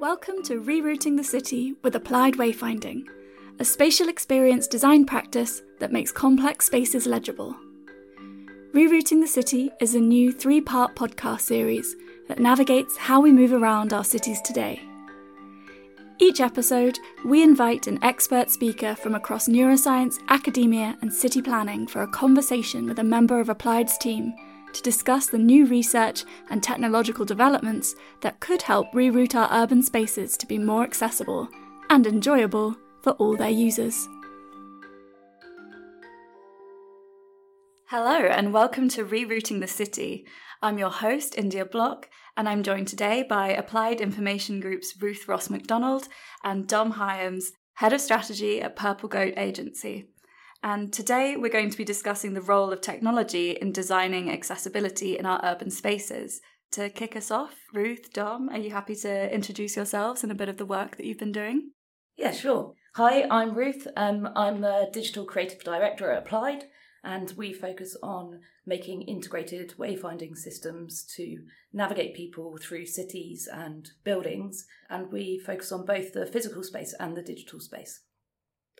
Welcome to Rerouting the City with Applied Wayfinding, a spatial experience design practice that makes complex spaces legible. Rerouting the City is a new three part podcast series that navigates how we move around our cities today. Each episode, we invite an expert speaker from across neuroscience, academia, and city planning for a conversation with a member of Applied's team to discuss the new research and technological developments that could help reroute our urban spaces to be more accessible and enjoyable for all their users. Hello, and welcome to Rerouting the City. I'm your host, India Block, and I'm joined today by Applied Information Group's Ruth Ross-Macdonald and Dom Hymas, Head of Strategy at Purple Goat Agency. And today we're going to be discussing the role of technology in designing accessibility in our urban spaces. To kick us off, Ruth, Dom, are you happy to introduce yourselves and a bit of the work that you've been doing? Yeah, sure. Hi, I'm Ruth. Um, I'm a digital creative director at Applied, and we focus on making integrated wayfinding systems to navigate people through cities and buildings. And we focus on both the physical space and the digital space.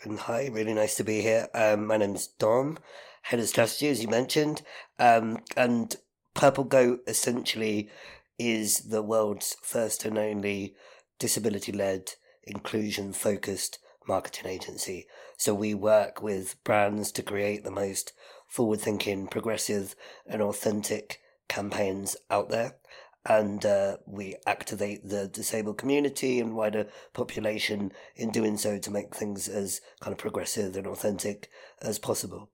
And hi, really nice to be here. Um, my name is Dom, head of strategy, as you mentioned. Um, and Purple Goat essentially is the world's first and only disability led, inclusion focused marketing agency. So we work with brands to create the most forward thinking, progressive, and authentic campaigns out there and uh, we activate the disabled community and wider population in doing so to make things as kind of progressive and authentic as possible.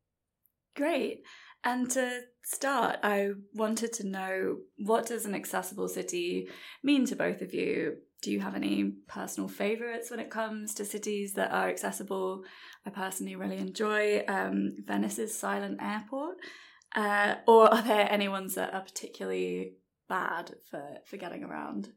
Great. And to start, I wanted to know what does an accessible city mean to both of you? Do you have any personal favorites when it comes to cities that are accessible? I personally really enjoy um, Venice's silent airport. Uh, or are there any ones that are particularly bad for, for getting around.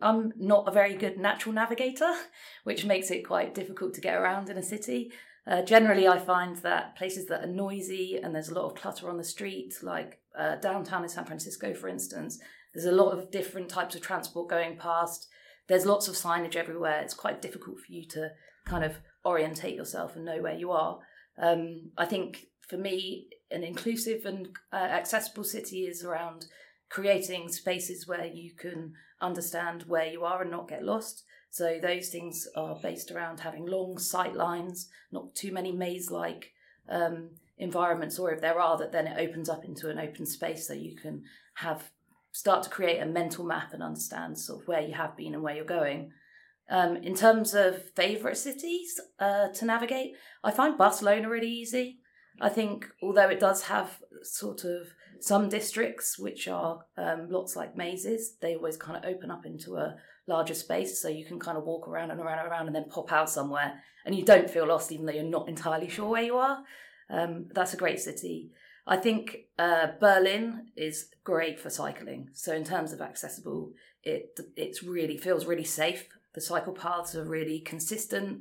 I'm not a very good natural navigator, which makes it quite difficult to get around in a city. Uh, generally, I find that places that are noisy and there's a lot of clutter on the street, like uh, downtown in San Francisco, for instance, there's a lot of different types of transport going past. There's lots of signage everywhere. It's quite difficult for you to kind of orientate yourself and know where you are. Um, I think for me, an inclusive and uh, accessible city is around creating spaces where you can understand where you are and not get lost. So those things are based around having long sight lines, not too many maze-like um, environments, or if there are, that then it opens up into an open space so you can have start to create a mental map and understand sort of where you have been and where you're going. Um, in terms of favourite cities uh, to navigate, I find Barcelona really easy. I think although it does have sort of some districts, which are um, lots like mazes, they always kind of open up into a larger space, so you can kind of walk around and around and around, and then pop out somewhere, and you don't feel lost, even though you're not entirely sure where you are. Um, that's a great city. I think uh, Berlin is great for cycling. So in terms of accessible, it it's really feels really safe. The cycle paths are really consistent.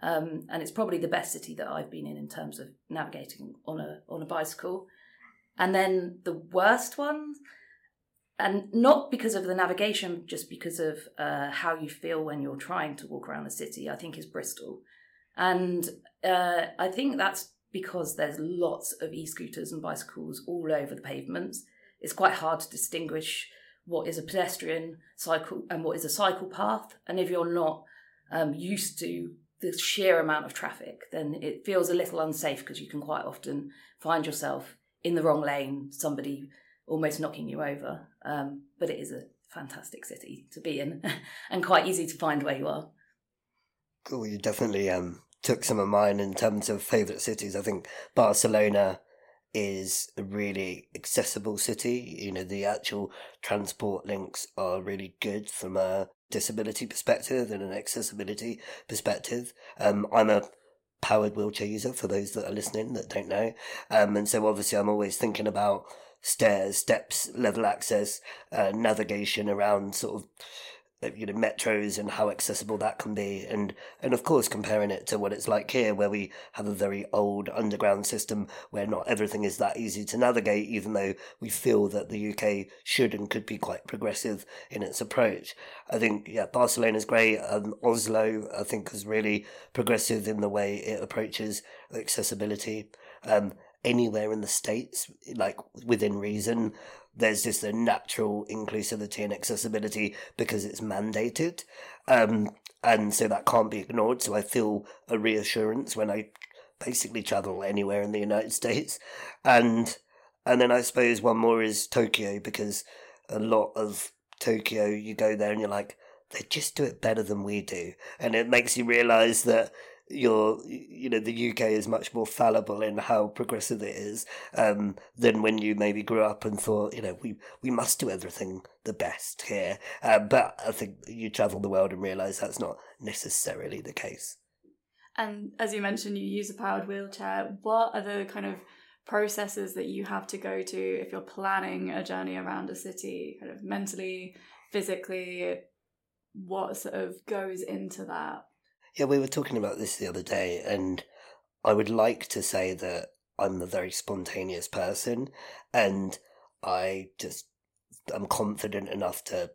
Um, and it's probably the best city that I've been in in terms of navigating on a on a bicycle. And then the worst one, and not because of the navigation, just because of uh, how you feel when you're trying to walk around the city, I think is Bristol. And uh, I think that's because there's lots of e scooters and bicycles all over the pavements. It's quite hard to distinguish what is a pedestrian cycle and what is a cycle path. And if you're not um, used to the sheer amount of traffic, then it feels a little unsafe because you can quite often find yourself in the wrong lane, somebody almost knocking you over. Um, but it is a fantastic city to be in and quite easy to find where you are. Cool, you definitely um, took some of mine in terms of favourite cities. I think Barcelona is a really accessible city. You know, the actual transport links are really good from a disability perspective and an accessibility perspective. Um, I'm a powered wheelchair user for those that are listening that don't know. Um, and so obviously I'm always thinking about stairs, steps, level access, uh, navigation around sort of you know metros and how accessible that can be. And and of course comparing it to what it's like here where we have a very old underground system where not everything is that easy to navigate even though we feel that the UK should and could be quite progressive in its approach. I think yeah barcelona's great um, oslo i think is really progressive in the way it approaches accessibility. Um, anywhere in the states like within reason there's just a natural inclusivity and accessibility because it's mandated. Um, and so that can't be ignored. So I feel a reassurance when I basically travel anywhere in the United States. And and then I suppose one more is Tokyo because a lot of Tokyo you go there and you're like, they just do it better than we do. And it makes you realise that your you know the UK is much more fallible in how progressive it is um, than when you maybe grew up and thought you know we we must do everything the best here. Uh, but I think you travel the world and realise that's not necessarily the case. And as you mentioned, you use a powered wheelchair. What are the kind of processes that you have to go to if you're planning a journey around a city, kind of mentally, physically? What sort of goes into that? Yeah, we were talking about this the other day, and I would like to say that I'm a very spontaneous person, and I just I'm confident enough to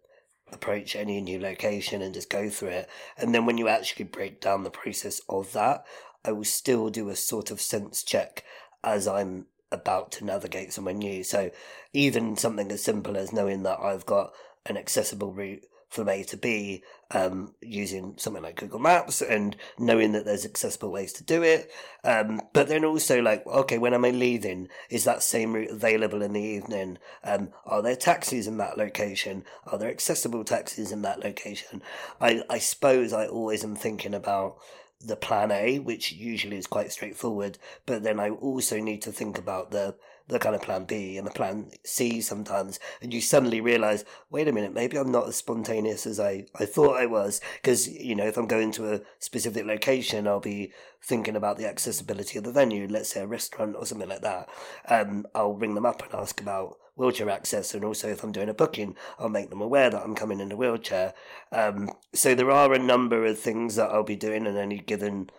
approach any new location and just go through it. And then when you actually break down the process of that, I will still do a sort of sense check as I'm about to navigate somewhere new. So even something as simple as knowing that I've got an accessible route from A to B um, using something like Google Maps and knowing that there's accessible ways to do it. Um, but then also like, okay, when am I leaving? Is that same route available in the evening? Um, are there taxis in that location? Are there accessible taxis in that location? I, I suppose I always am thinking about the plan A, which usually is quite straightforward, but then I also need to think about the the kind of plan B and the plan C sometimes, and you suddenly realize, wait a minute, maybe I'm not as spontaneous as I, I thought I was. Because, you know, if I'm going to a specific location, I'll be thinking about the accessibility of the venue, let's say a restaurant or something like that. Um, I'll ring them up and ask about wheelchair access, and also if I'm doing a booking, I'll make them aware that I'm coming in a wheelchair. Um, so there are a number of things that I'll be doing in any given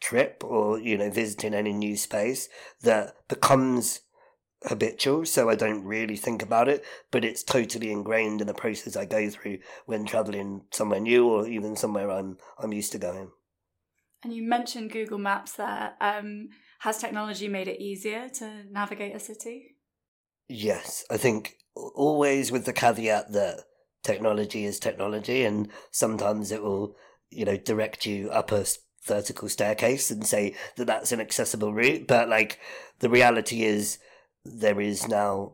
trip or you know visiting any new space that becomes habitual, so I don't really think about it, but it's totally ingrained in the process I go through when traveling somewhere new or even somewhere I'm I'm used to going. And you mentioned Google Maps there. Um, has technology made it easier to navigate a city? Yes, I think always with the caveat that technology is technology, and sometimes it will, you know, direct you up a vertical staircase and say that that's an accessible route. But like the reality is, there is now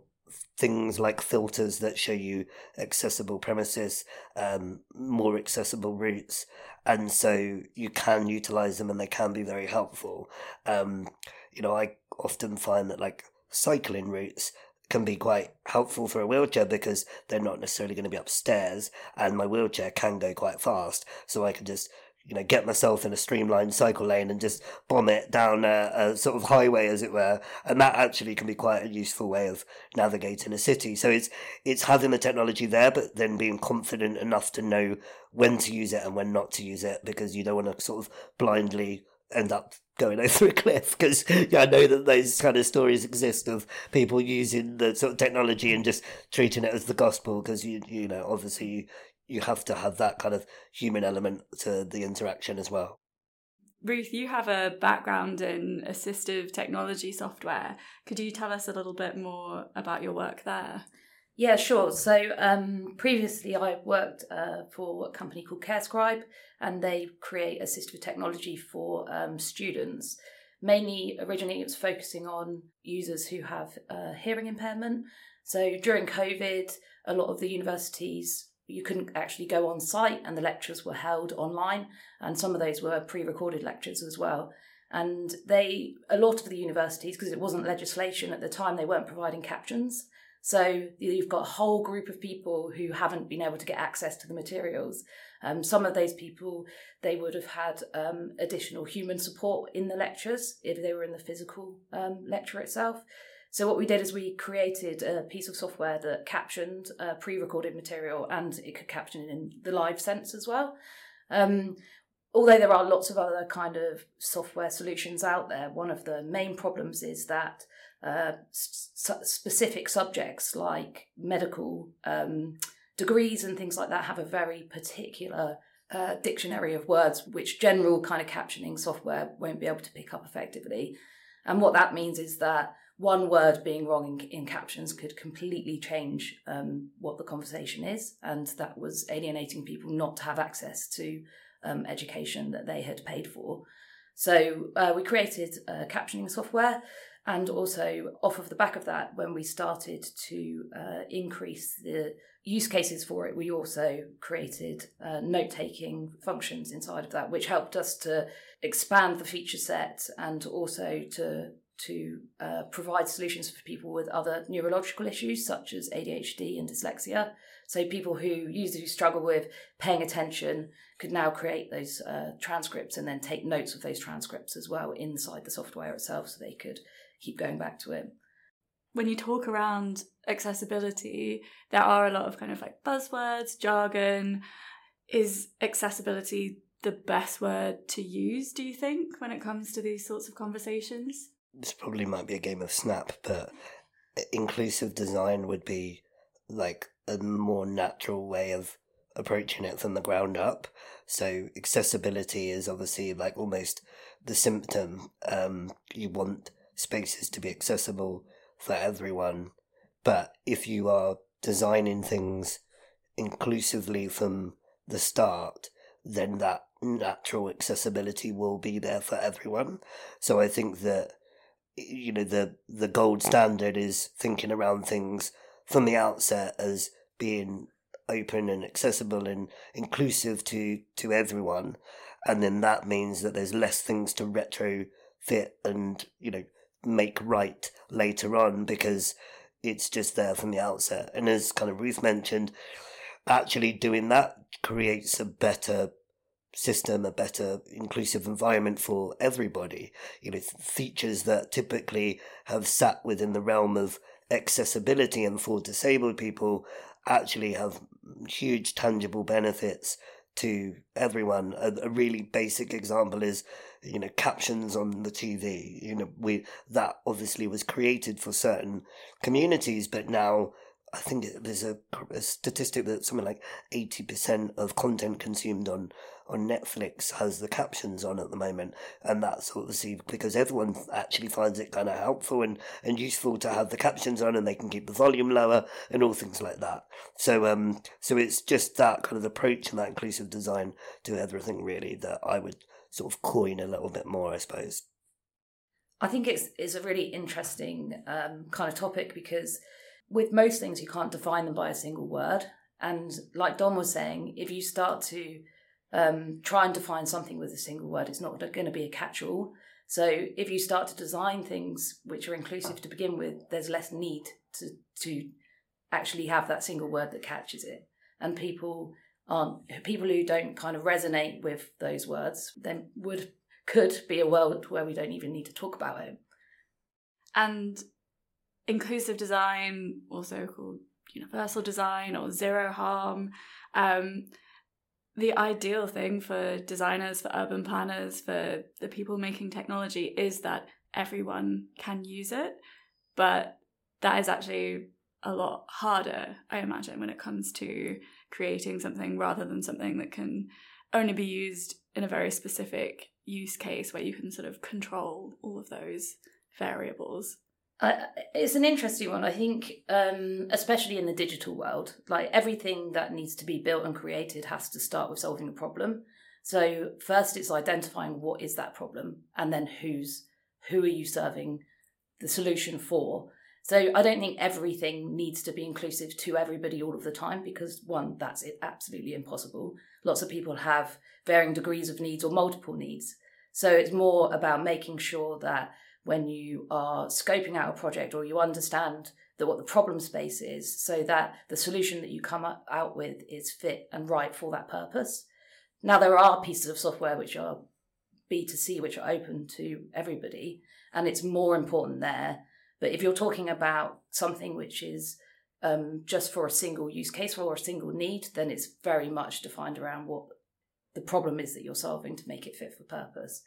things like filters that show you accessible premises, um, more accessible routes, and so you can utilize them and they can be very helpful. Um, you know, I often find that like cycling routes can be quite helpful for a wheelchair because they're not necessarily going to be upstairs and my wheelchair can go quite fast so i can just you know, get myself in a streamlined cycle lane and just bomb it down a, a, sort of highway, as it were. And that actually can be quite a useful way of navigating a city. So it's it's having the technology there, but then being confident enough to know when to use it and when not to use it, because you don't want to sort of blindly end up going over a cliff. Because yeah, I know that those kind of stories exist of people using the sort of technology and just treating it as the gospel. Because you you know, obviously you, you have to have that kind of human element to the interaction as well. Ruth, you have a background in assistive technology software. Could you tell us a little bit more about your work there? Yeah, sure. So um, previously, I worked uh, for a company called CareScribe, and they create assistive technology for um, students. Mainly, originally, it was focusing on users who have uh, hearing impairment. So during COVID, a lot of the universities you couldn't actually go on site and the lectures were held online and some of those were pre-recorded lectures as well. And they a lot of the universities because it wasn't legislation at the time they weren't providing captions. So you've got a whole group of people who haven't been able to get access to the materials. Um, some of those people they would have had um, additional human support in the lectures if they were in the physical um, lecture itself So what we did is we created a piece of software that captioned uh, pre-recorded material and it could caption in the live sense as well. Um, although there are lots of other kind of software solutions out there, one of the main problems is that uh, s- specific subjects like medical um, degrees and things like that have a very particular uh, dictionary of words, which general kind of captioning software won't be able to pick up effectively. And what that means is that one word being wrong in, in captions could completely change um, what the conversation is. And that was alienating people not to have access to um, education that they had paid for. So uh, we created captioning software. And also, off of the back of that, when we started to uh, increase the use cases for it, we also created uh, note taking functions inside of that, which helped us to expand the feature set and also to to uh, provide solutions for people with other neurological issues such as ADHD and dyslexia. So people who usually struggle with paying attention could now create those uh, transcripts and then take notes of those transcripts as well inside the software itself, so they could keep going back to it. When you talk around accessibility, there are a lot of kind of like buzzwords, jargon. Is accessibility the best word to use, do you think, when it comes to these sorts of conversations? This probably might be a game of snap, but inclusive design would be like a more natural way of approaching it from the ground up. So accessibility is obviously like almost the symptom. Um, you want spaces to be accessible for everyone, but if you are designing things inclusively from the start, then that natural accessibility will be there for everyone. So I think that you know the the gold standard is thinking around things from the outset as being open and accessible and inclusive to to everyone. And then that means that there's less things to retrofit and you know make right later on because it's just there from the outset. And as kind of Ruth mentioned actually doing that creates a better system, a better inclusive environment for everybody. You know, features that typically have sat within the realm of accessibility and for disabled people actually have huge tangible benefits to everyone. A, a, really basic example is, you know, captions on the TV. You know, we that obviously was created for certain communities, but now I think there's a, a statistic that something like eighty percent of content consumed on on Netflix has the captions on at the moment, and that's obviously because everyone actually finds it kind of helpful and, and useful to have the captions on, and they can keep the volume lower and all things like that. So um, so it's just that kind of approach and that inclusive design to everything really that I would sort of coin a little bit more, I suppose. I think it's it's a really interesting um, kind of topic because with most things you can't define them by a single word, and like Dom was saying, if you start to um, trying to find something with a single word. It's not going to be a catch all. So if you start to design things which are inclusive to begin with, there's less need to, to actually have that single word that catches it. And people aren't, people who don't kind of resonate with those words, then would, could be a world where we don't even need to talk about it. And inclusive design, also called universal design or zero harm, um, the ideal thing for designers, for urban planners, for the people making technology is that everyone can use it. But that is actually a lot harder, I imagine, when it comes to creating something rather than something that can only be used in a very specific use case where you can sort of control all of those variables. It's an interesting one. I think, um, especially in the digital world, like everything that needs to be built and created has to start with solving a problem. So first, it's identifying what is that problem, and then who's who are you serving the solution for. So I don't think everything needs to be inclusive to everybody all of the time because one, that's absolutely impossible. Lots of people have varying degrees of needs or multiple needs. So it's more about making sure that when you are scoping out a project or you understand that what the problem space is so that the solution that you come out with is fit and right for that purpose. Now, there are pieces of software which are B2C, which are open to everybody, and it's more important there But if you're talking about something which is um, just for a single use case or a single need, then it's very much defined around what the problem is that you're solving to make it fit for purpose.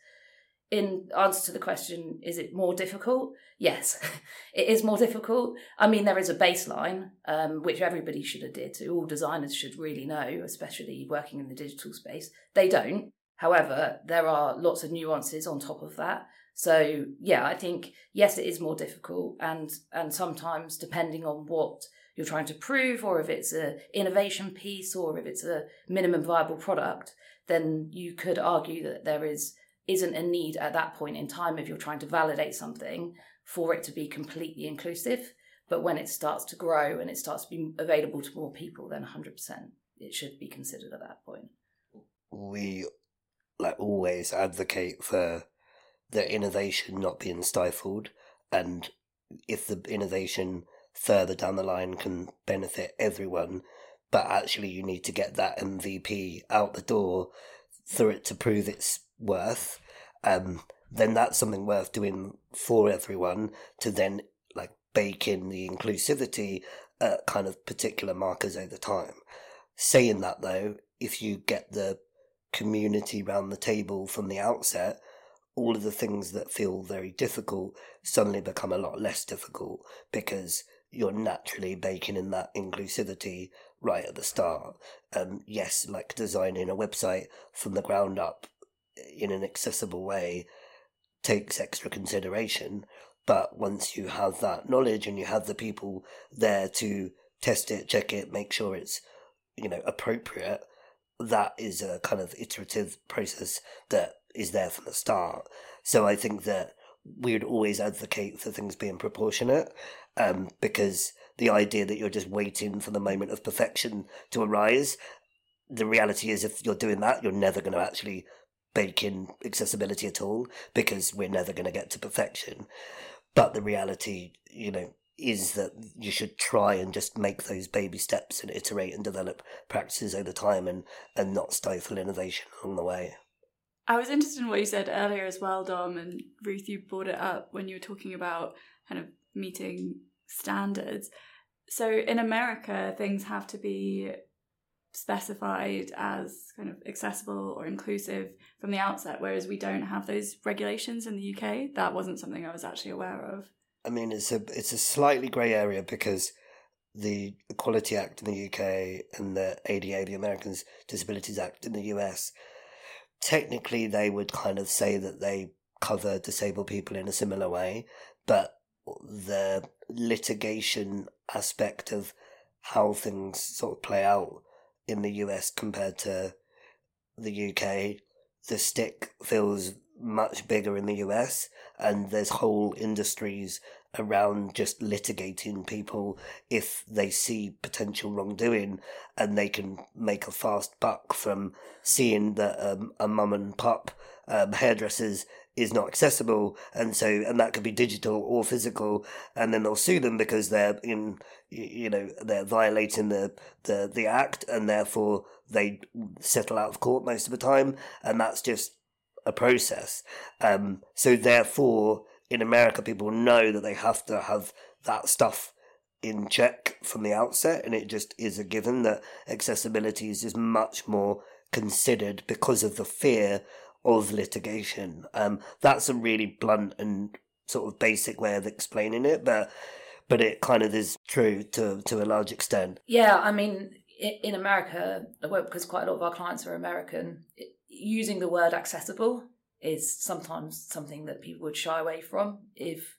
In answer to the question, is it more difficult? Yes, it is more difficult. I mean, there is a baseline um, which everybody should adhere to. All designers should really know, especially working in the digital space. They don't. However, there are lots of nuances on top of that. So yeah, I think yes, it is more difficult, and and sometimes depending on what you're trying to prove, or if it's a innovation piece, or if it's a minimum viable product, then you could argue that there is isn't a need at that point in time if you're trying to validate something for it to be completely inclusive. But when it starts to grow and it starts to be available to more people, then 100% it should be considered at that point. We, like always, advocate for the innovation not being stifled, and if the innovation further down the line can benefit everyone, but actually you need to get that MVP out the door for it to prove its worth, um, then that's something worth doing for everyone to then like bake in the inclusivity at kind of particular markers over time. Saying that though, if you get the community round the table from the outset, all of the things that feel very difficult suddenly become a lot less difficult because you're naturally baking in that inclusivity right at the start. Um, yes, like designing a website from the ground up in an accessible way takes extra consideration. But once you have that knowledge and you have the people there to test it, check it, make sure it's, you know, appropriate, that is a kind of iterative process that is there from the start. So I think that we would always advocate for things being proportionate um, because the idea that you're just waiting for the moment of perfection to arise, the reality is if you're doing that, you're never going to actually bake in accessibility at all because we're never going to get to perfection. But the reality, you know, is that you should try and just make those baby steps and iterate and develop practices over time and, and not stifle innovation along the way. I was interested in what you said earlier as well, Dom, and Ruth, you brought it up when you were talking about kind of meeting standards. So in America, things have to be specified as kind of accessible or inclusive from the outset, whereas we don't have those regulations in the UK. That wasn't something I was actually aware of. I mean, it's a it's a slightly grey area because the Equality Act in the UK and the ADA, the Americans Disabilities Act in the US, technically they would kind of say that they cover disabled people in a similar way, but the litigation aspect of how things sort of play out in the US compared to the UK, the stick feels much bigger in the US, and there's whole industries around just litigating people if they see potential wrongdoing and they can make a fast buck from seeing that um, a mum and pop um, hairdressers is not accessible and so and that could be digital or physical and then they'll sue them because they're in you know they're violating the the the act and therefore they settle out of court most of the time and that's just a process. Um so therefore in america people know that they have to have that stuff in check from the outset and it just is a given that accessibility is just much more considered because of the fear of litigation. Um, that's a really blunt and sort of basic way of explaining it, but but it kind of is true to to a large extent. Yeah, I mean, in America, because quite a lot of our clients are American, using the word accessible is sometimes something that people would shy away from if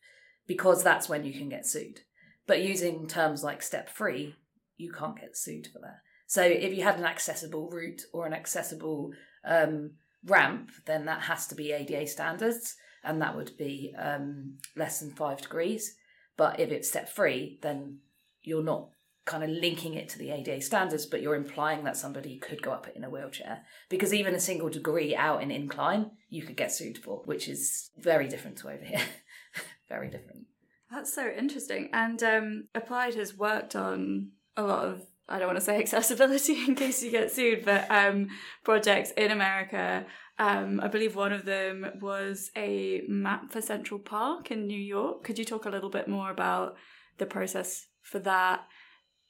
because that's when you can get sued. But using terms like step free, you can't get sued for that. So if you had an accessible route or an accessible um, ramp, then that has to be ADA standards, and that would be um, less than five degrees. But if it's step free, then you're not kind of linking it to the ADA standards, but you're implying that somebody could go up it in a wheelchair. Because even a single degree out in incline, you could get sued for, which is very different to over here. very different. That's so interesting. And um, Applied has worked on a lot of I don't want to say accessibility in case you get sued, but um, projects in America Um, I believe one of them was a map for Central Park in New York. Could you talk a little bit more about the process for that?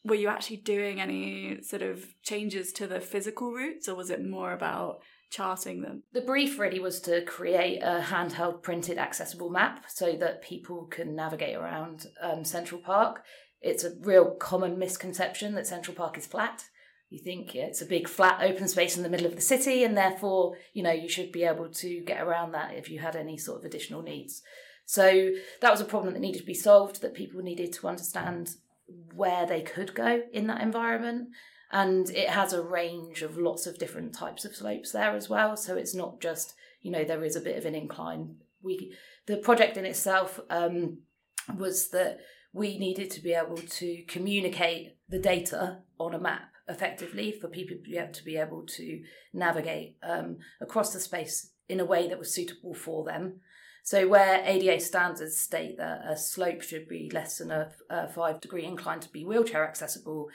Were you actually doing any sort of changes to the physical routes, or was it more about charting them? The brief really was to create a handheld printed accessible map so that people can navigate around um, Central Park. It's a real common misconception that Central Park is flat. You think yeah, it's a big flat open space in the middle of the city, and therefore, you know, you should be able to get around that if you had any sort of additional needs. So that was a problem that needed to be solved, that people needed to understand where they could go in that environment and it has a range of lots of different types of slopes there as well so it's not just you know there is a bit of an incline we the project in itself um, was that we needed to be able to communicate the data on a map effectively for people to be able to, navigate um, across the space in a way that was suitable for them so where ADA standards state that a slope should be less than a, a five degree incline to be wheelchair accessible,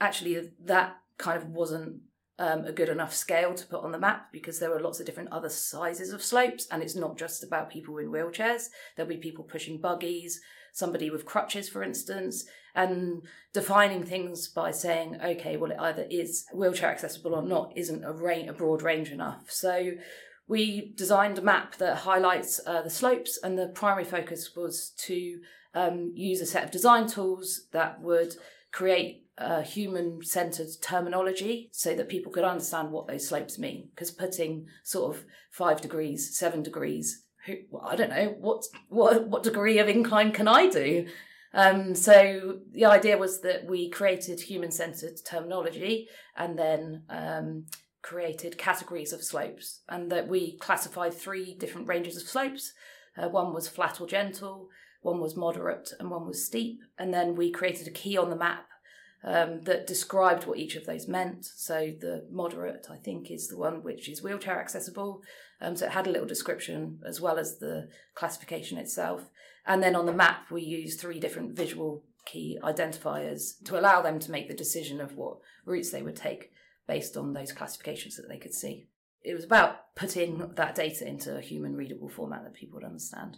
actually that kind of wasn't um, a good enough scale to put on the map because there were lots of different other sizes of slopes, and it's not just about people in wheelchairs. There'll be people pushing buggies, somebody with crutches, for instance, and defining things by saying, okay, well, it either is wheelchair accessible or not isn't a, range, a broad range enough. So we designed a map that highlights uh, the slopes, and the primary focus was to um, use a set of design tools that would create uh, human centered terminology so that people could understand what those slopes mean. Because putting sort of five degrees, seven degrees, who, well, I don't know, what, what, what degree of incline can I do? Um, so the idea was that we created human centered terminology and then um, created categories of slopes, and that we classified three different ranges of slopes. Uh, one was flat or gentle, one was moderate, and one was steep. And then we created a key on the map um, that described what each of those meant. So the moderate, I think, is the one which is wheelchair accessible. Um, so it had a little description as well as the classification itself. And then on the map, we used three different visual key identifiers to allow them to make the decision of what routes they would take based on those classifications that they could see. It was about putting that data into a human readable format that people would understand.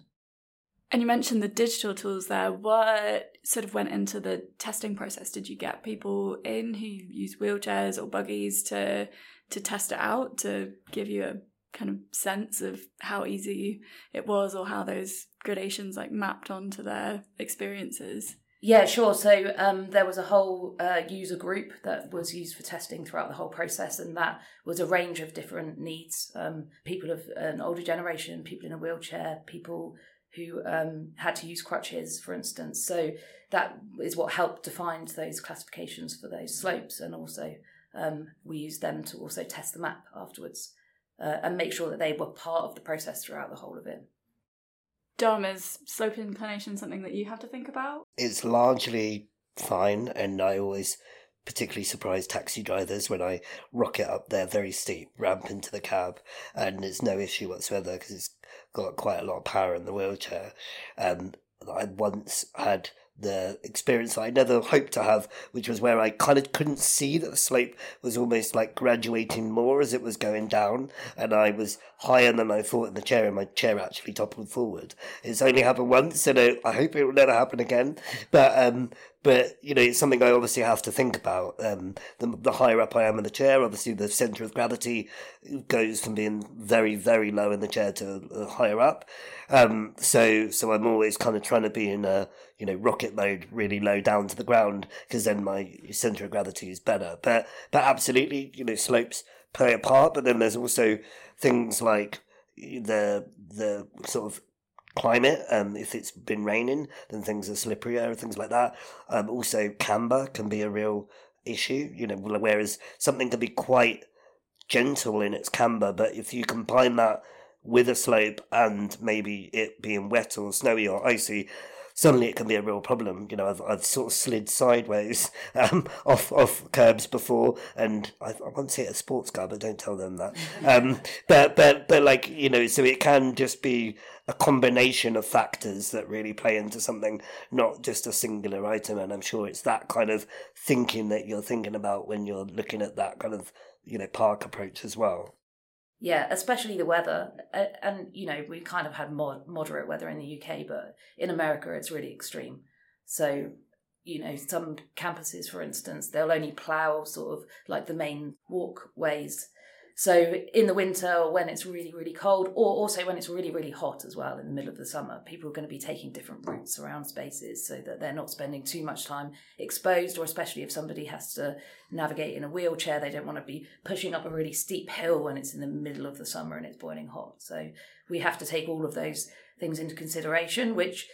And you mentioned the digital tools there. What sort of went into the testing process? Did you get people in who use wheelchairs or buggies to to test it out to give you a kind of sense of how easy it was or how those gradations like mapped onto their experiences? Yeah, sure. So um, there was a whole uh, user group that was used for testing throughout the whole process, and that was a range of different needs. Um, people of an older generation, people in a wheelchair, people who um, had to use crutches, for instance. So that is what helped define those classifications for those slopes, and also um, we used them to also test the map afterwards uh, and make sure that they were part of the process throughout the whole of it. Dom, is slope inclination something that you have to think about? It's largely fine, and I always particularly surprise taxi drivers when I rocket up their very steep ramp into the cab, and it's no issue whatsoever because it's got quite a lot of power in the wheelchair. Um, I once had the experience I never hoped to have, which was where I kind of couldn't see that the slope was almost like graduating more as it was going down, and I was higher than I thought in the chair, and my chair actually toppled forward. It's only happened once, and I hope it will never happen again. But um, but you know, it's something I obviously have to think about. Um, the, the higher up I am in the chair, obviously the center of gravity goes from being very very low in the chair to uh, higher up. Um, so so I'm always kind of trying to be in a you know rocket mode, really low down to the ground, because then my center of gravity is better. But but absolutely, you know, slopes play a part. But then there's also things like the the sort of climate. Um, if it's been raining, then things are slipperier, things like that. Um, also, camber can be a real issue. You know, whereas something can be quite gentle in its camber, but if you combine that with a slope and maybe it being wet or snowy or icy, suddenly it can be a real problem. You know, I've, I've sort of slid sideways um, off off curbs before, and I, I won't say it a sports car, but don't tell them that. Um, but but but like you know, so it can just be a combination of factors that really play into something, not just a singular item. And I'm sure it's that kind of thinking that you're thinking about when you're looking at that kind of you know park approach as well. Yeah, especially the weather. And, you know, we kind of had more moderate weather in the UK, but in America it's really extreme. So, you know, some campuses, for instance, they'll only plough sort of like the main walkways so in the winter, when it's really, really cold, or also when it's really, really hot as well in the middle of the summer, people are going to be taking different routes around spaces so that they're not spending too much time exposed, or especially if somebody has to navigate in a wheelchair, they don't want to be pushing up a really steep hill when it's in the middle of the summer and it's boiling hot. So we have to take all of those things into consideration, which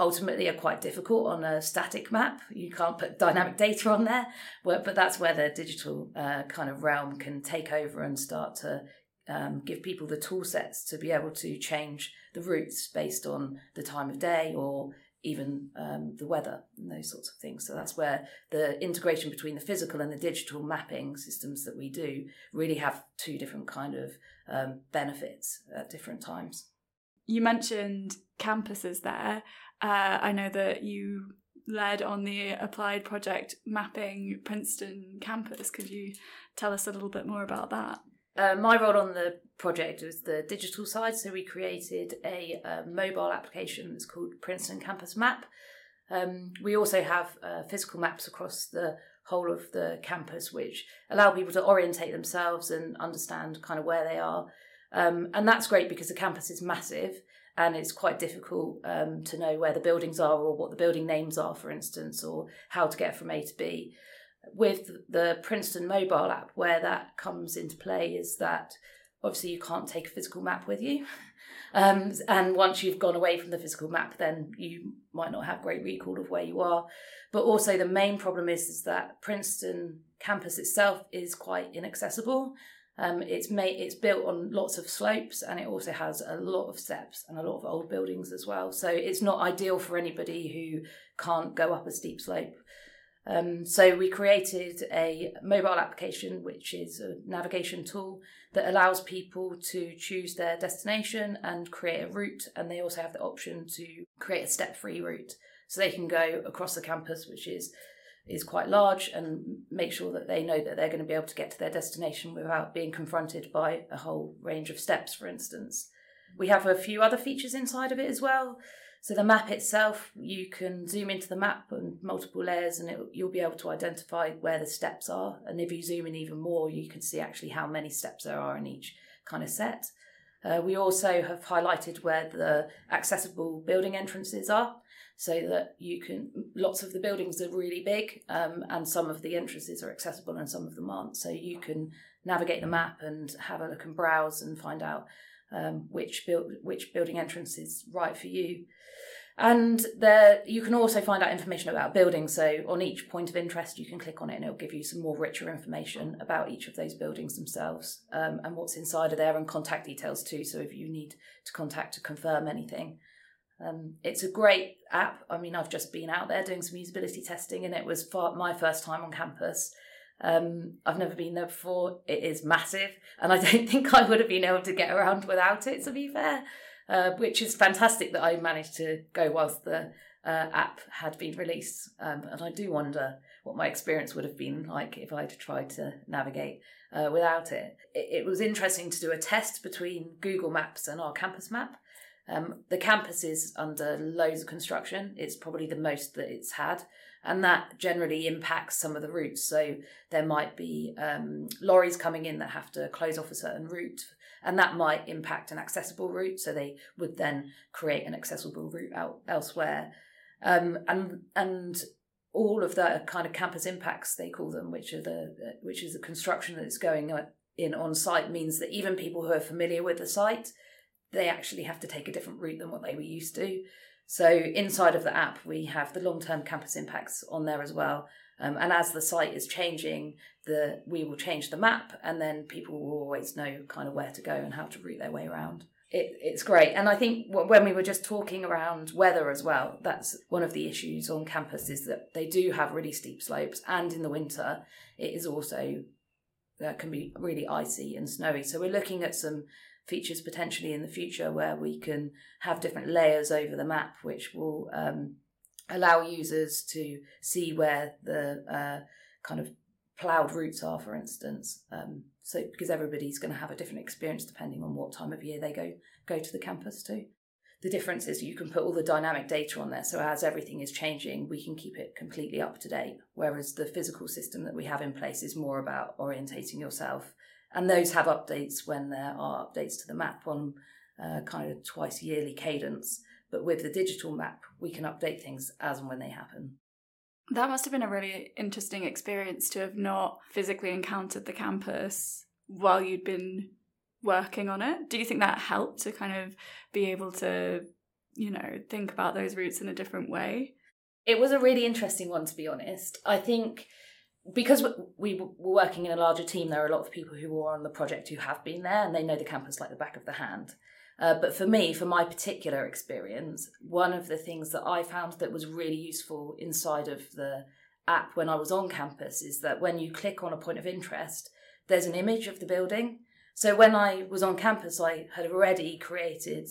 ultimately are quite difficult on a static map. You can't put dynamic data on there, but that's where the digital uh, kind of realm can take over and start to um, give people the tool sets to be able to change the routes based on the time of day or even um, the weather and those sorts of things. So that's where the integration between the physical and the digital mapping systems that we do really have two different kind of um, benefits at different times. You mentioned campuses there. Uh, I know that you led on the applied project mapping Princeton campus. Could you tell us a little bit more about that? Uh, my role on the project was the digital side, so we created a, a mobile application that's called Princeton Campus Map. Um, we also have uh, physical maps across the whole of the campus, which allow people to orientate themselves and understand kind of where they are. Um, and that's great because the campus is massive and it's quite difficult um, to know where the buildings are or what the building names are, for instance, or how to get from A to B. With the Princeton mobile app, where that comes into play is that obviously you can't take a physical map with you. Um, and once you've gone away from the physical map, then you might not have great recall of where you are. But also, the main problem is, is that Princeton campus itself is quite inaccessible. Um, it's made it's built on lots of slopes and it also has a lot of steps and a lot of old buildings as well. So it's not ideal for anybody who can't go up a steep slope. Um, so we created a mobile application, which is a navigation tool that allows people to choose their destination and create a route. And they also have the option to create a step-free route, so they can go across the campus, which is is quite large and make sure that they know that they're going to be able to get to their destination without being confronted by a whole range of steps, for instance. We have a few other features inside of it as well. So the map itself, you can zoom into the map and multiple layers, and it, you'll be able to identify where the steps are. And if you zoom in even more, you can see actually how many steps there are in each kind of set. Uh, we also have highlighted where the accessible building entrances are so that you can lots of the buildings are really big um, and some of the entrances are accessible and some of them aren't. So you can navigate the map and have a look and browse and find out um, which build which building entrance is right for you. And there you can also find out information about buildings. So on each point of interest you can click on it and it'll give you some more richer information about each of those buildings themselves um, and what's inside of there and contact details too. So if you need to contact to confirm anything um, it's a great app. I mean, I've just been out there doing some usability testing, and it was far, my first time on campus. Um, I've never been there before. It is massive, and I don't think I would have been able to get around without it. To be fair, uh, which is fantastic that I managed to go whilst the uh, app had been released. Um, and I do wonder what my experience would have been like if I'd tried to navigate uh, without it. it. It was interesting to do a test between Google Maps and our campus map. Um, the campus is under loads of construction. It's probably the most that it's had, and that generally impacts some of the routes. So there might be um, lorries coming in that have to close off a certain route, and that might impact an accessible route. So they would then create an accessible route out elsewhere, um, and and all of the kind of campus impacts they call them, which are the which is the construction that's going in on site, means that even people who are familiar with the site they actually have to take a different route than what they were used to. So inside of the app, we have the long-term campus impacts on there as well. Um, and as the site is changing, the we will change the map, and then people will always know kind of where to go and how to route their way around. It, it's great, and I think when we were just talking around weather as well, that's one of the issues on campus is that they do have really steep slopes, and in the winter it is also uh, can be really icy and snowy. So we're looking at some features potentially in the future where we can have different layers over the map, which will um, allow users to see where the uh, kind of ploughed routes are, for instance. Um, So because everybody's going to have a different experience depending on what time of year they go go to the campus too. The difference is you can put all the dynamic data on there, so as everything is changing, we can keep it completely up to date. Whereas the physical system that we have in place is more about orientating yourself, and those have updates when there are updates to the map on uh, kind of twice yearly cadence. But with the digital map, we can update things as and when they happen. That must have been a really interesting experience to have not physically encountered the campus while you'd been working on it. Do you think that helped to kind of be able to, you know, think about those routes in a different way? It was a really interesting one, to be honest. I think because we were working in a larger team, there are a lot of people who were on the project who have been there and they know the campus like the back of the hand. Uh, but for me, for my particular experience, one of the things that I found that was really useful inside of the app when I was on campus is that when you click on a point of interest, there's an image of the building. So when I was on campus, I had already created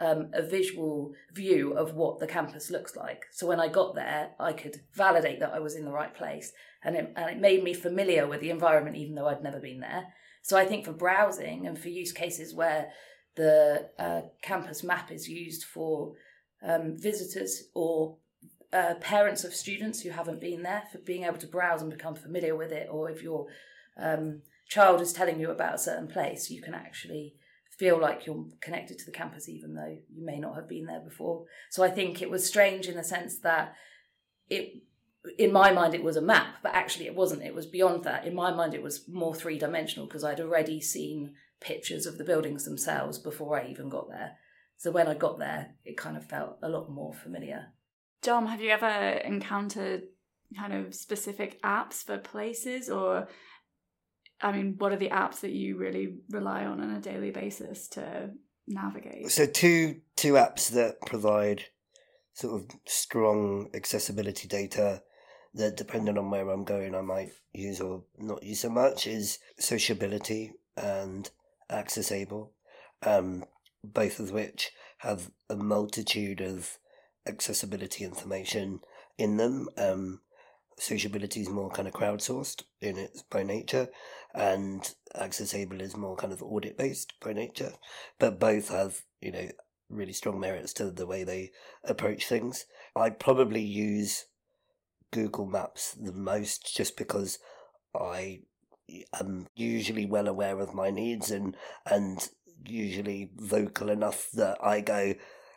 um, a visual view of what the campus looks like. So when I got there, I could validate that I was in the right place, and it, and it made me familiar with the environment, even though I'd never been there. So I think for browsing and for use cases where the uh, campus map is used for um, visitors or uh, parents of students who haven't been there for being able to browse and become familiar with it, or if your um, child is telling you about a certain place, you can actually feel like you're connected to the campus even though you may not have been there before. So I think it was strange in the sense that it in my mind it was a map, but actually it wasn't. It was beyond that. In my mind it was more three dimensional because I'd already seen pictures of the buildings themselves before I even got there. So when I got there, it kind of felt a lot more familiar. Dom, have you ever encountered kind of specific apps for places or I mean, what are the apps that you really rely on on a daily basis to navigate? So two two apps that provide sort of strong accessibility data that depending on where I'm going I might use or not use so much is Sociability and Access-Able, um, both of which have a multitude of accessibility information in them. Um, sociability is more kind of crowdsourced in its by nature, and Access-Able is more kind of audit based by nature. But both have you know really strong merits to the way they approach things. I'd probably use Google Maps the most just because I am usually well aware of my needs and and usually vocal enough that I go,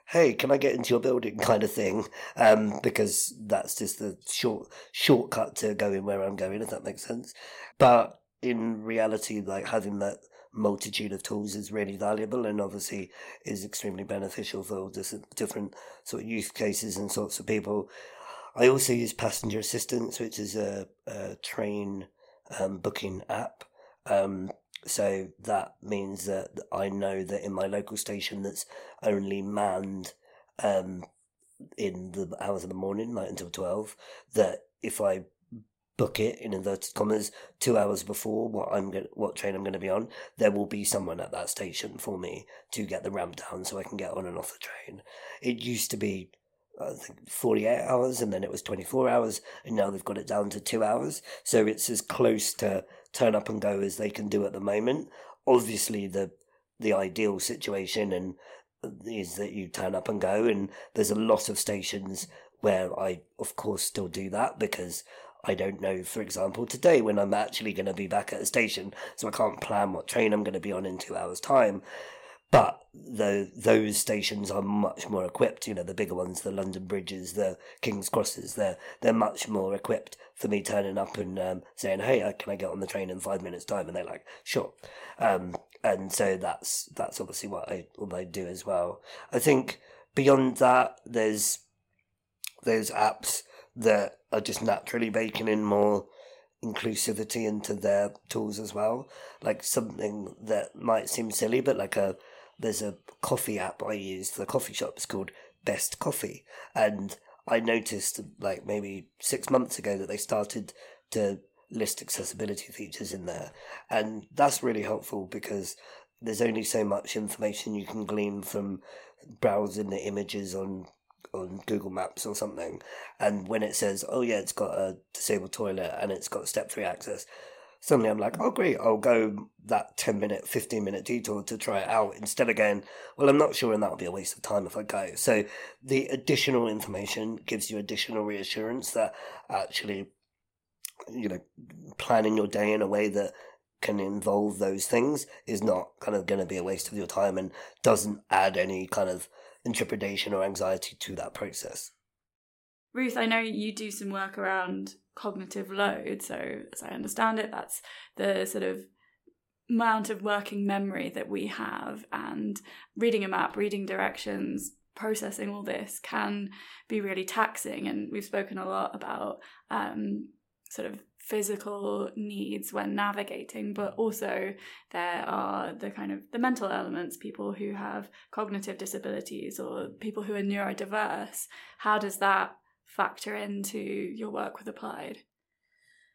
"Hey, can I get into your building?" kind of thing, um, because that's just the short shortcut to going where I'm going, if that makes sense. But in reality, like having that multitude of tools is really valuable and obviously is extremely beneficial for all different sort of use cases and sorts of people. I also use Passenger Assistance, which is a, a train um, booking app. Um, so that means that I know that in my local station that's only manned um, in the hours of the morning, like until 12, that if I book it in inverted commas two hours before what I'm going what train I'm going to be on, there will be someone at that station for me to get the ramp down so I can get on and off the train. It used to be I think 48 hours and then it was 24 hours and now they've got it down to two hours. So it's as close to turn up and go as they can do at the moment. Obviously the, the ideal situation and uh, is that you turn up and go and there's a lot of stations where I of course still do that because I don't know, for example, today when I'm actually going to be back at a station, so I can't plan what train I'm going to be on in two hours' time. But the, those stations are much more equipped. You know, the bigger ones, the London Bridges, the King's Crosses, they're they're much more equipped for me turning up and um, saying, "Hey, uh, can I get on the train in five minutes' time?" And they're like, "Sure." Um, and so that's that's obviously what I what I do as well. I think beyond that, there's there's apps that are just naturally baking in more inclusivity into their tools as well. Like something that might seem silly, but like a there's a coffee app I use for the coffee shop. It's called Best Coffee, and I noticed like maybe six months ago that they started to list accessibility features in there, and that's really helpful because there's only so much information you can glean from browsing the images on on Google Maps or something, and when it says, "Oh yeah, it's got a disabled toilet and it's got step-free access," suddenly I'm like, oh great, I'll go that 10 minute, 15 minute detour to try it out instead of going, well, I'm not sure and that'll be a waste of time if I go. So the additional information gives you additional reassurance that actually, you know, planning your day in a way that can involve those things is not kind of going to be a waste of your time and doesn't add any kind of intrepidation or anxiety to that process. Ruth, I know you do some work around cognitive load. So, as I understand it, that's the sort of amount of working memory that we have, and reading a map, reading directions, processing all this can be really taxing. And we've spoken a lot about um, sort of physical needs when navigating but also there are the kind of the mental elements people who have cognitive disabilities or people who are neurodiverse how does that factor into your work with Applied?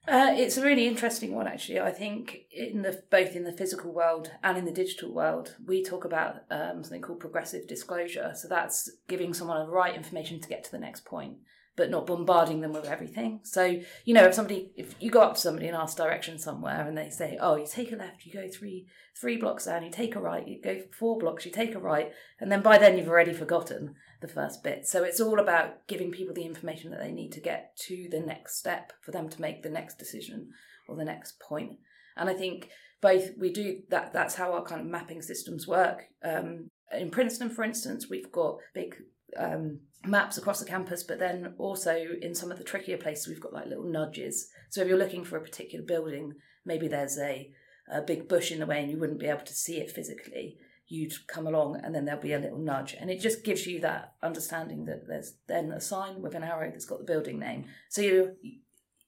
Uh, it's a really interesting one, actually. I think in the both in the physical world and in the digital world, we talk about um, something called progressive disclosure. So that's giving someone the right information to get to the next point but not bombarding them with everything. So, you know, if somebody, if you go up to somebody and ask direction somewhere and they say, oh, you take a left, you go three, three blocks down, you take a right, you go four blocks, you take a right, and then by then you've already forgotten the first bit. So it's all about giving people the information that they need to get to the next step for them to make the next decision or the next point. And I think both we do that, that's how our kind of mapping systems work. Um, in Princeton, for instance, we've got big um, maps across the campus, but then also in some of the trickier places, we've got like little nudges. So if you're looking for a particular building, maybe there's a, a big bush in the way and you wouldn't be able to see it physically. You'd come along and then there'll be a little nudge. And it just gives you that understanding that there's then a sign with an arrow that's got the building name. So you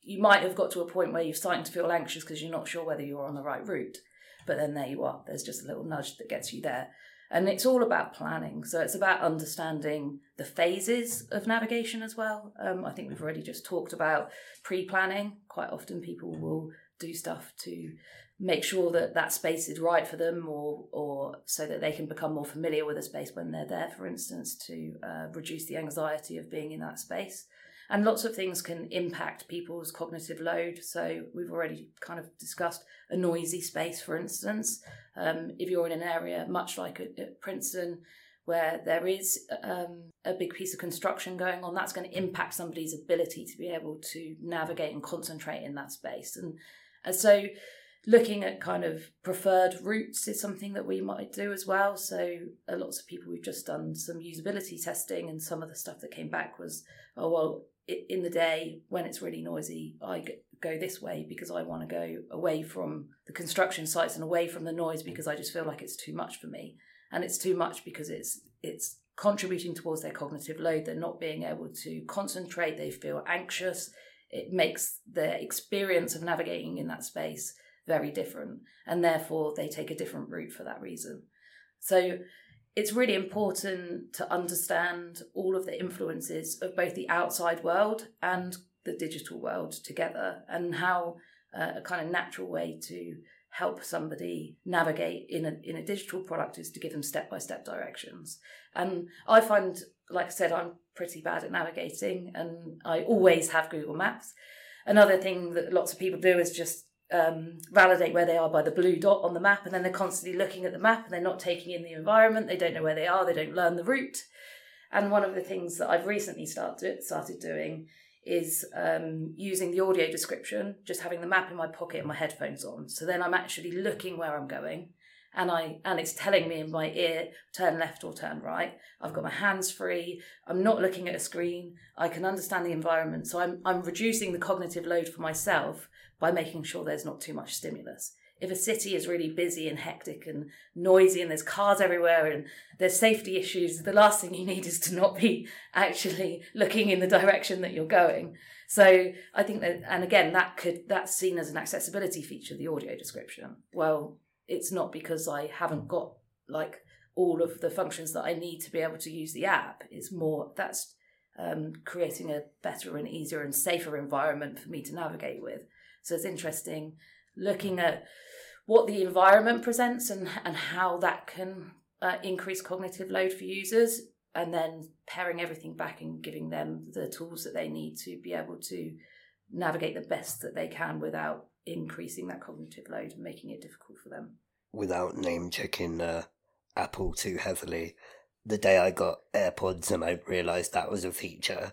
you might have got to a point where you're starting to feel anxious because you're not sure whether you're on the right route. But then there you are. There's just a little nudge that gets you there. And it's all about planning. So it's about understanding the phases of navigation as well. Um, I think we've already just talked about pre planning. Quite often people will do stuff to make sure that that space is right for them or or so that they can become more familiar with a space when they're there for instance to uh, reduce the anxiety of being in that space and lots of things can impact people's cognitive load. So we've already kind of discussed a noisy space, for instance. Um, if you're in an area much like at, Princeton, where there is um, a big piece of construction going on, that's going to impact somebody's ability to be able to navigate and concentrate in that space. And, and so looking at kind of preferred routes is something that we might do as well. So uh, lots of people we've just done some usability testing, and some of the stuff that came back was, oh well, in the day when it's really noisy, I go this way because I want to go away from the construction sites and away from the noise because I just feel like it's too much for me. And it's too much because it's it's contributing towards their cognitive load. They're not being able to concentrate. They feel anxious. It makes their experience of navigating in that space very different, and therefore they take a different route for that reason. So it's really important to understand all of the influences of both the outside world and the digital world together and how uh, a kind of natural way to help somebody navigate in a in a digital product is to give them step by step directions. And I find, like I said, I'm pretty bad at navigating, and I always have Google Maps. Another thing that lots of people do is just um, validate where they are by the blue dot on the map, and then they're constantly looking at the map and they're not taking in the environment. They don't know where they are. They don't learn the route. And one of the things that I've recently started started doing is um, using the audio description, just having the map in my pocket and my headphones on. So then I'm actually looking where I'm going, and I and it's telling me in my ear turn left or turn right. I've got my hands free. I'm not looking at a screen. I can understand the environment. So I'm I'm reducing the cognitive load for myself by making sure there's not too much stimulus. If a city is really busy and hectic and noisy and there's cars everywhere and there's safety issues, the last thing you need is to not be actually looking in the direction that you're going. So I think that, and again, that could, that's seen as an accessibility feature, the audio description. Well, it's not because I haven't got like all of the functions that I need to be able to use the app. It's more, that's um, creating a better and easier and safer environment for me to navigate with. So it's interesting looking at what the environment presents and, and how that can uh, increase cognitive load for users, and then paring everything back and giving them the tools that they need to be able to navigate the best that they can without increasing that cognitive load and making it difficult for them. Without name checking uh, Apple too heavily, the day I got AirPods and I realised that was a feature,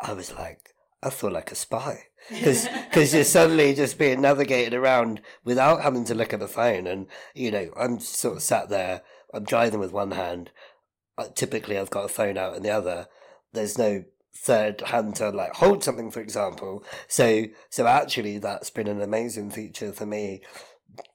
I was like, I feel like a spy because you're suddenly just being navigated around without having to look at the phone. And, you know, I'm sort of sat there, I'm driving with one hand. Uh, typically, I've got a phone out in the other. There's no third hand to like hold something, for example. So, so actually, that's been an amazing feature for me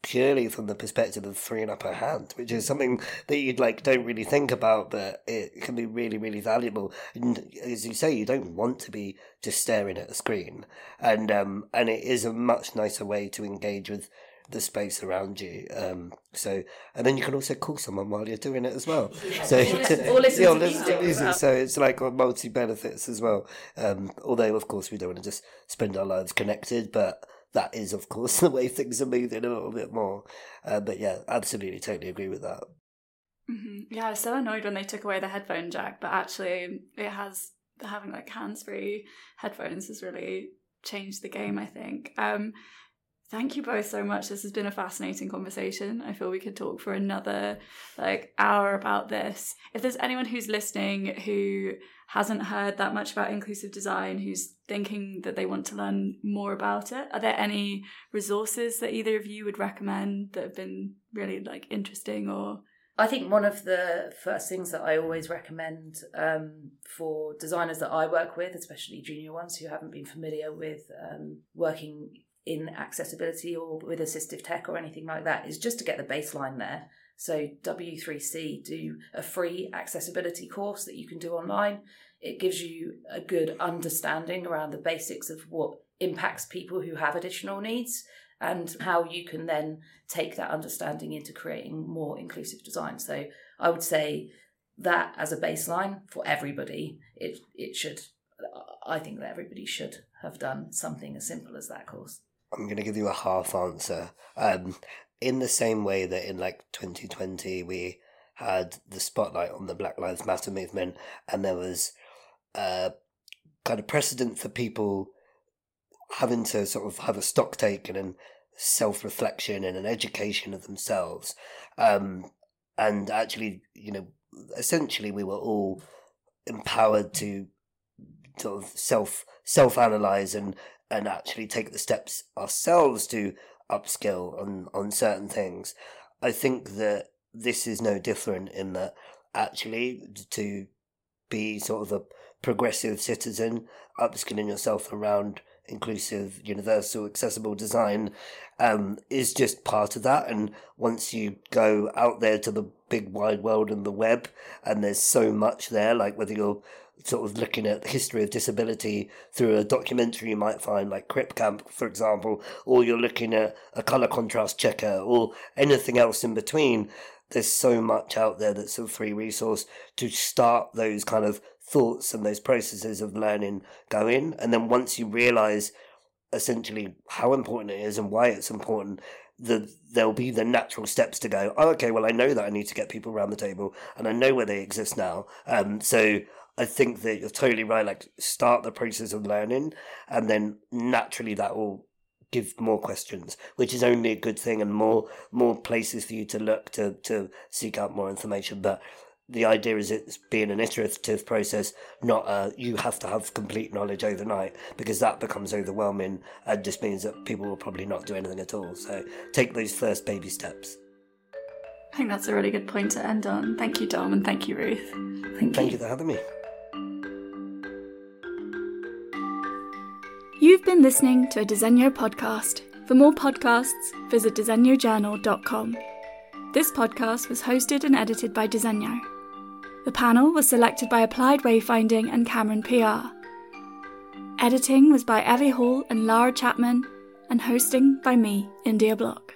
purely from the perspective of freeing up her hand, which is something that you'd like don't really think about, but it can be really, really valuable. And as you say, you don't want to be just staring at a screen, and um, and it is a much nicer way to engage with the space around you. Um, so, and then you can also call someone while you're doing it as well. Yeah. So, or listen, or listen yeah, to music to music. So it's like multi benefits as well. Um, although, of course, we don't want to just spend our lives connected, but that is, of course, the way things are moving a little bit more. Uh, but yeah, absolutely, totally agree with that. hmm Yeah, I was so annoyed when they took away the headphone jack, but actually, it has having like hands free headphones has really changed the game. I think. Um, thank you both so much. This has been a fascinating conversation. I feel we could talk for another like hour about this. If there's anyone who's listening who hasn't heard that much about inclusive design, who's thinking that they want to learn more about it, are there any resources that either of you would recommend that have been really like interesting or I think one of the first things that I always recommend um, for designers that I work with, especially junior ones who haven't been familiar with um, working in accessibility or with assistive tech or anything like that, is just to get the baseline there. So, W3C do a free accessibility course that you can do online. It gives you a good understanding around the basics of what impacts people who have additional needs and how you can then take that understanding into creating more inclusive design. So I would say that as a baseline for everybody, it it should. I think that everybody should have done something as simple as that course. I'm going to give you a half answer. Um, in the same way that in like 2020 we had the spotlight on the Black Lives Matter movement, and there was uh, kind of precedent for people having to sort of have a stock taken and self reflection and an education of themselves. Um, and actually, you know, essentially we were all empowered to sort of self self analyze and and actually take the steps ourselves to upskill on on certain things. I think that this is no different in that actually to be sort of a progressive citizen, upskilling yourself around inclusive, universal, accessible design um, is just part of that. And once you go out there to the big wide world and the web, and there's so much there, like whether you're sort of looking at the history of disability through a documentary you might find like Crip Camp, for example, or you're looking at a color contrast checker or anything else in between. There's so much out there that's a free resource to start those kind of thoughts and those processes of learning going. And then once you realize essentially how important it is and why it's important, the there'll be the natural steps to go, oh, okay, well, I know that I need to get people around the table and I know where they exist now. Um, so I think that you're totally right. Like, start the process of learning, and then naturally that will give more questions, which is only a good thing, and more more places for you to look to to seek out more information. But the idea is it's being an iterative process, not uh, you have to have complete knowledge overnight because that becomes overwhelming and just means that people will probably not do anything at all. So take those first baby steps. I think that's a really good point to end on. Thank you, Dom, and thank you, Ruth. Thank, you. Thank you. you for having me. You've been listening to a Disegno podcast. For more podcasts, visit disegnojournal.com. This podcast was hosted and edited by Disegno. The panel was selected by Applied Wayfinding and Camron PR. Editing was by Evie Hall and Lara Chapman, and hosting by me, India Block.